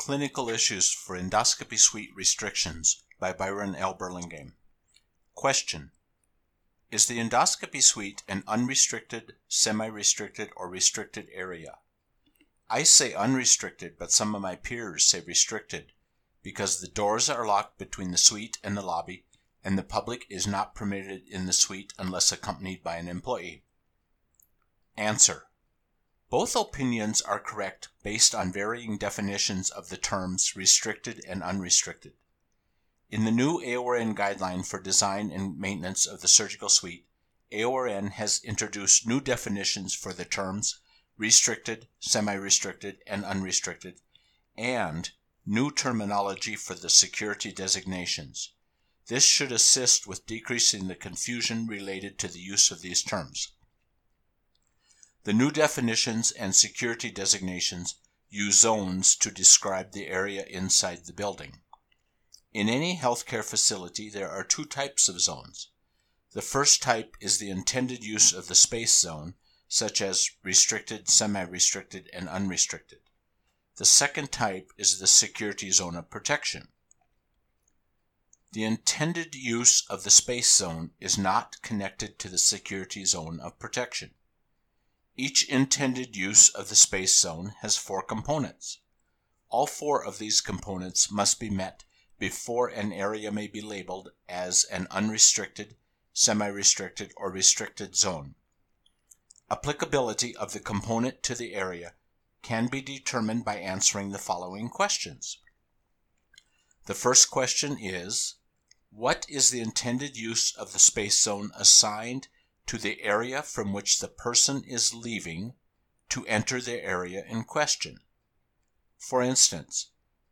Clinical Issues for Endoscopy Suite Restrictions by Byron L. Burlingame. Question Is the endoscopy suite an unrestricted, semi restricted, or restricted area? I say unrestricted, but some of my peers say restricted because the doors are locked between the suite and the lobby, and the public is not permitted in the suite unless accompanied by an employee. Answer both opinions are correct based on varying definitions of the terms restricted and unrestricted. In the new AORN guideline for design and maintenance of the surgical suite, AORN has introduced new definitions for the terms restricted, semi restricted, and unrestricted, and new terminology for the security designations. This should assist with decreasing the confusion related to the use of these terms. The new definitions and security designations use zones to describe the area inside the building. In any healthcare facility, there are two types of zones. The first type is the intended use of the space zone, such as restricted, semi restricted, and unrestricted. The second type is the security zone of protection. The intended use of the space zone is not connected to the security zone of protection. Each intended use of the space zone has four components. All four of these components must be met before an area may be labeled as an unrestricted, semi-restricted, or restricted zone. Applicability of the component to the area can be determined by answering the following questions. The first question is, what is the intended use of the space zone assigned to the area from which the person is leaving to enter the area in question. For instance,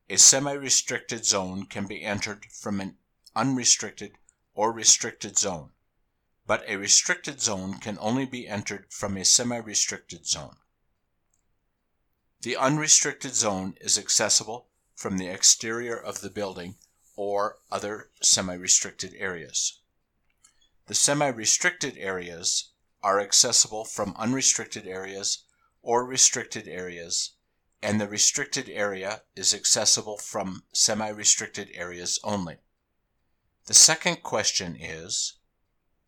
a semi restricted zone can be entered from an unrestricted or restricted zone, but a restricted zone can only be entered from a semi restricted zone. The unrestricted zone is accessible from the exterior of the building or other semi restricted areas. The semi-restricted areas are accessible from unrestricted areas or restricted areas, and the restricted area is accessible from semi-restricted areas only. The second question is,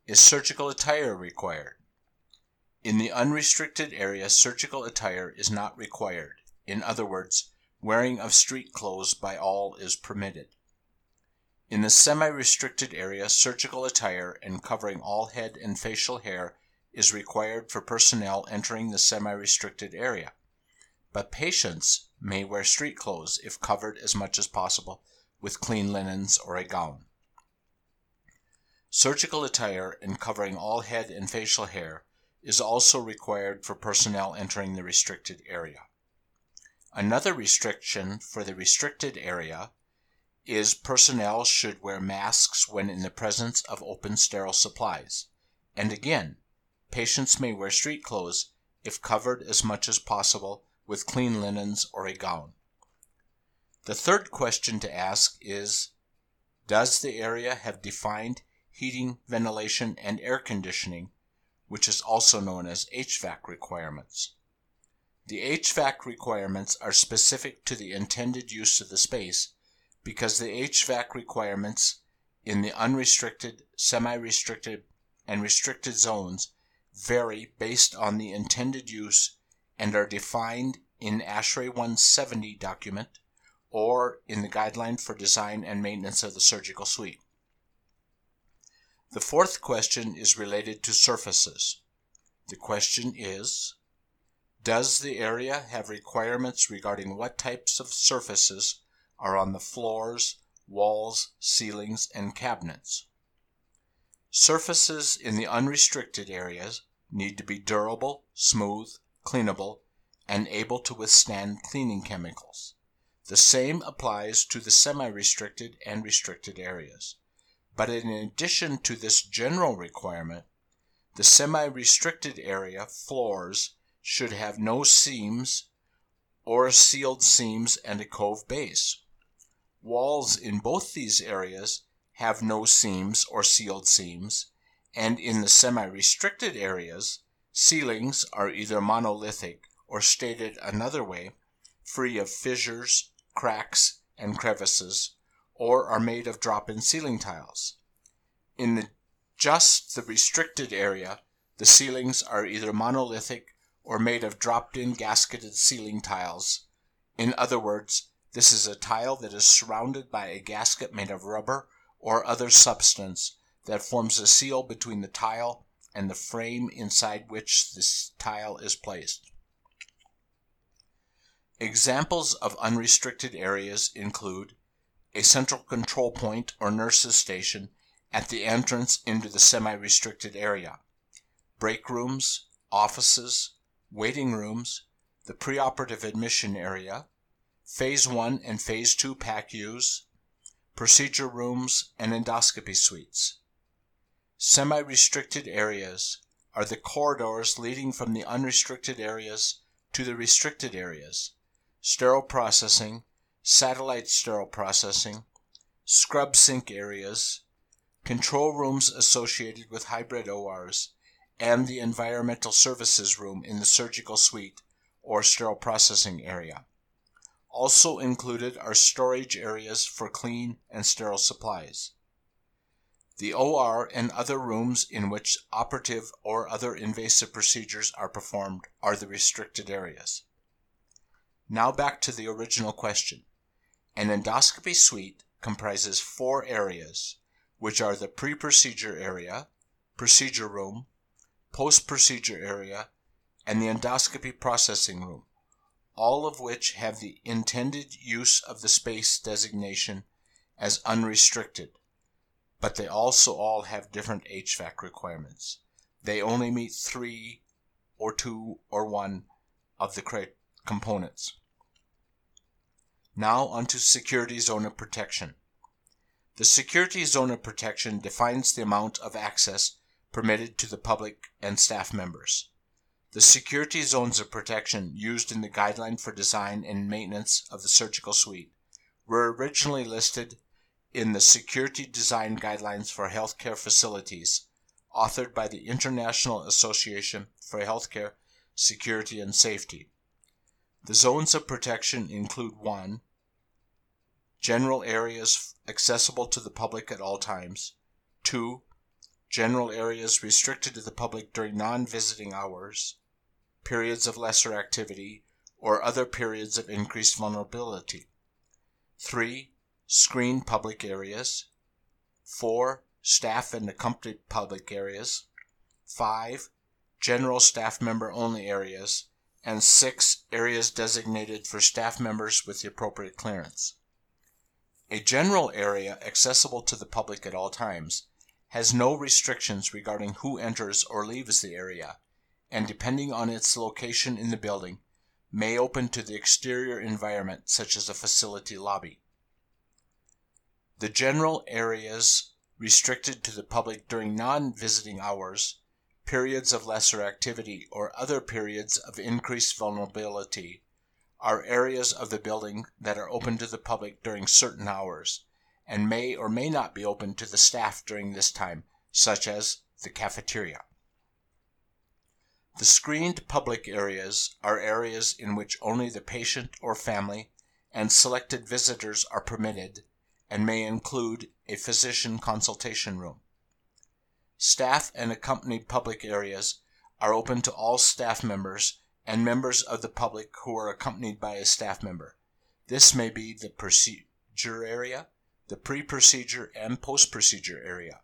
is surgical attire required? In the unrestricted area, surgical attire is not required. In other words, wearing of street clothes by all is permitted. In the semi-restricted area, surgical attire and covering all head and facial hair is required for personnel entering the semi-restricted area, but patients may wear street clothes if covered as much as possible with clean linens or a gown. Surgical attire and covering all head and facial hair is also required for personnel entering the restricted area. Another restriction for the restricted area is personnel should wear masks when in the presence of open sterile supplies. And again, patients may wear street clothes if covered as much as possible with clean linens or a gown. The third question to ask is Does the area have defined heating, ventilation, and air conditioning, which is also known as HVAC requirements? The HVAC requirements are specific to the intended use of the space because the HVAC requirements in the unrestricted, semi restricted, and restricted zones vary based on the intended use and are defined in ASHRAE 170 document or in the Guideline for Design and Maintenance of the Surgical Suite. The fourth question is related to surfaces. The question is Does the area have requirements regarding what types of surfaces are on the floors, walls, ceilings, and cabinets. Surfaces in the unrestricted areas need to be durable, smooth, cleanable, and able to withstand cleaning chemicals. The same applies to the semi-restricted and restricted areas. But in addition to this general requirement, the semi-restricted area floors should have no seams or sealed seams and a cove base. Walls in both these areas have no seams or sealed seams, and in the semi-restricted areas, ceilings are either monolithic or stated another way, free of fissures, cracks, and crevices, or are made of drop-in ceiling tiles. In the, just the restricted area, the ceilings are either monolithic or made of dropped-in gasketed ceiling tiles. In other words, this is a tile that is surrounded by a gasket made of rubber or other substance that forms a seal between the tile and the frame inside which this tile is placed. Examples of unrestricted areas include a central control point or nurse's station at the entrance into the semi-restricted area, break rooms, offices, waiting rooms, the preoperative admission area, phase 1 and phase 2 PACUs, procedure rooms, and endoscopy suites. Semi-restricted areas are the corridors leading from the unrestricted areas to the restricted areas. Sterile processing, satellite sterile processing, scrub sink areas, control rooms associated with hybrid ORs, and the environmental services room in the surgical suite or sterile processing area. Also included are storage areas for clean and sterile supplies. The OR and other rooms in which operative or other invasive procedures are performed are the restricted areas. Now back to the original question. An endoscopy suite comprises four areas, which are the pre-procedure area, procedure room, post-procedure area, and the endoscopy processing room, all of which have the intended use of the space designation as unrestricted but they also all have different HVAC requirements. They only meet three or two or one of the components. Now onto security zone of protection. The security zone of protection defines the amount of access permitted to the public and staff members. The security zones of protection used in the guideline for design and maintenance of the surgical suite were originally listed in the Security Design Guidelines for Healthcare Facilities, authored by the International Association for Healthcare Security and Safety. The zones of protection include 1. General areas accessible to the public at all times. 2. General areas restricted to the public during non visiting hours, periods of lesser activity, or other periods of increased vulnerability. 3 screened public areas, 4. Staff and accompanied public areas, 5. General staff member only areas, and 6. Areas designated for staff members with the appropriate clearance. A general area accessible to the public at all times has no restrictions regarding who enters or leaves the area, and depending on its location in the building, may open to the exterior environment such as a facility lobby. The general areas restricted to the public during non-visiting hours, periods of lesser activity, or other periods of increased vulnerability are areas of the building that are open to the public during certain hours and may or may not be open to the staff during this time, such as the cafeteria. The screened public areas are areas in which only the patient or family and selected visitors are permitted and may include a physician consultation room. Staff and accompanied public areas are open to all staff members and members of the public who are accompanied by a staff member. This may be the procedure area, the pre procedure, and post procedure area.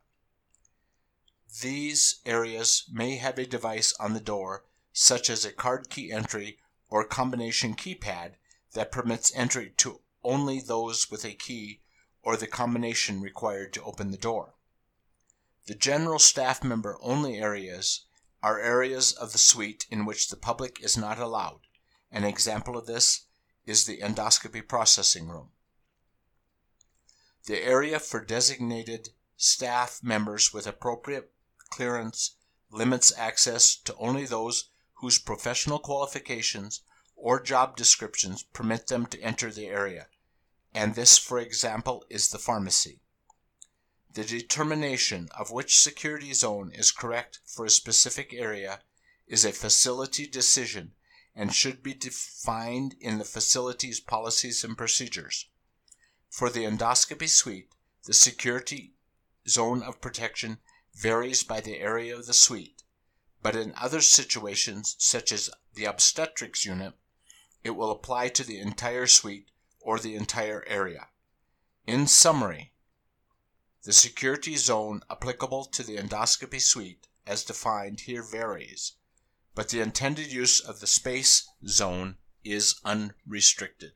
These areas may have a device on the door, such as a card key entry or combination keypad, that permits entry to only those with a key or the combination required to open the door. The general staff member only areas are areas of the suite in which the public is not allowed. An example of this is the endoscopy processing room. The area for designated staff members with appropriate clearance limits access to only those whose professional qualifications or job descriptions permit them to enter the area, and this, for example, is the pharmacy. The determination of which security zone is correct for a specific area is a facility decision and should be defined in the facility's policies and procedures. For the endoscopy suite, the security zone of protection varies by the area of the suite, but in other situations, such as the obstetrics unit, it will apply to the entire suite or the entire area. In summary, the security zone applicable to the endoscopy suite, as defined here, varies, but the intended use of the space zone is unrestricted.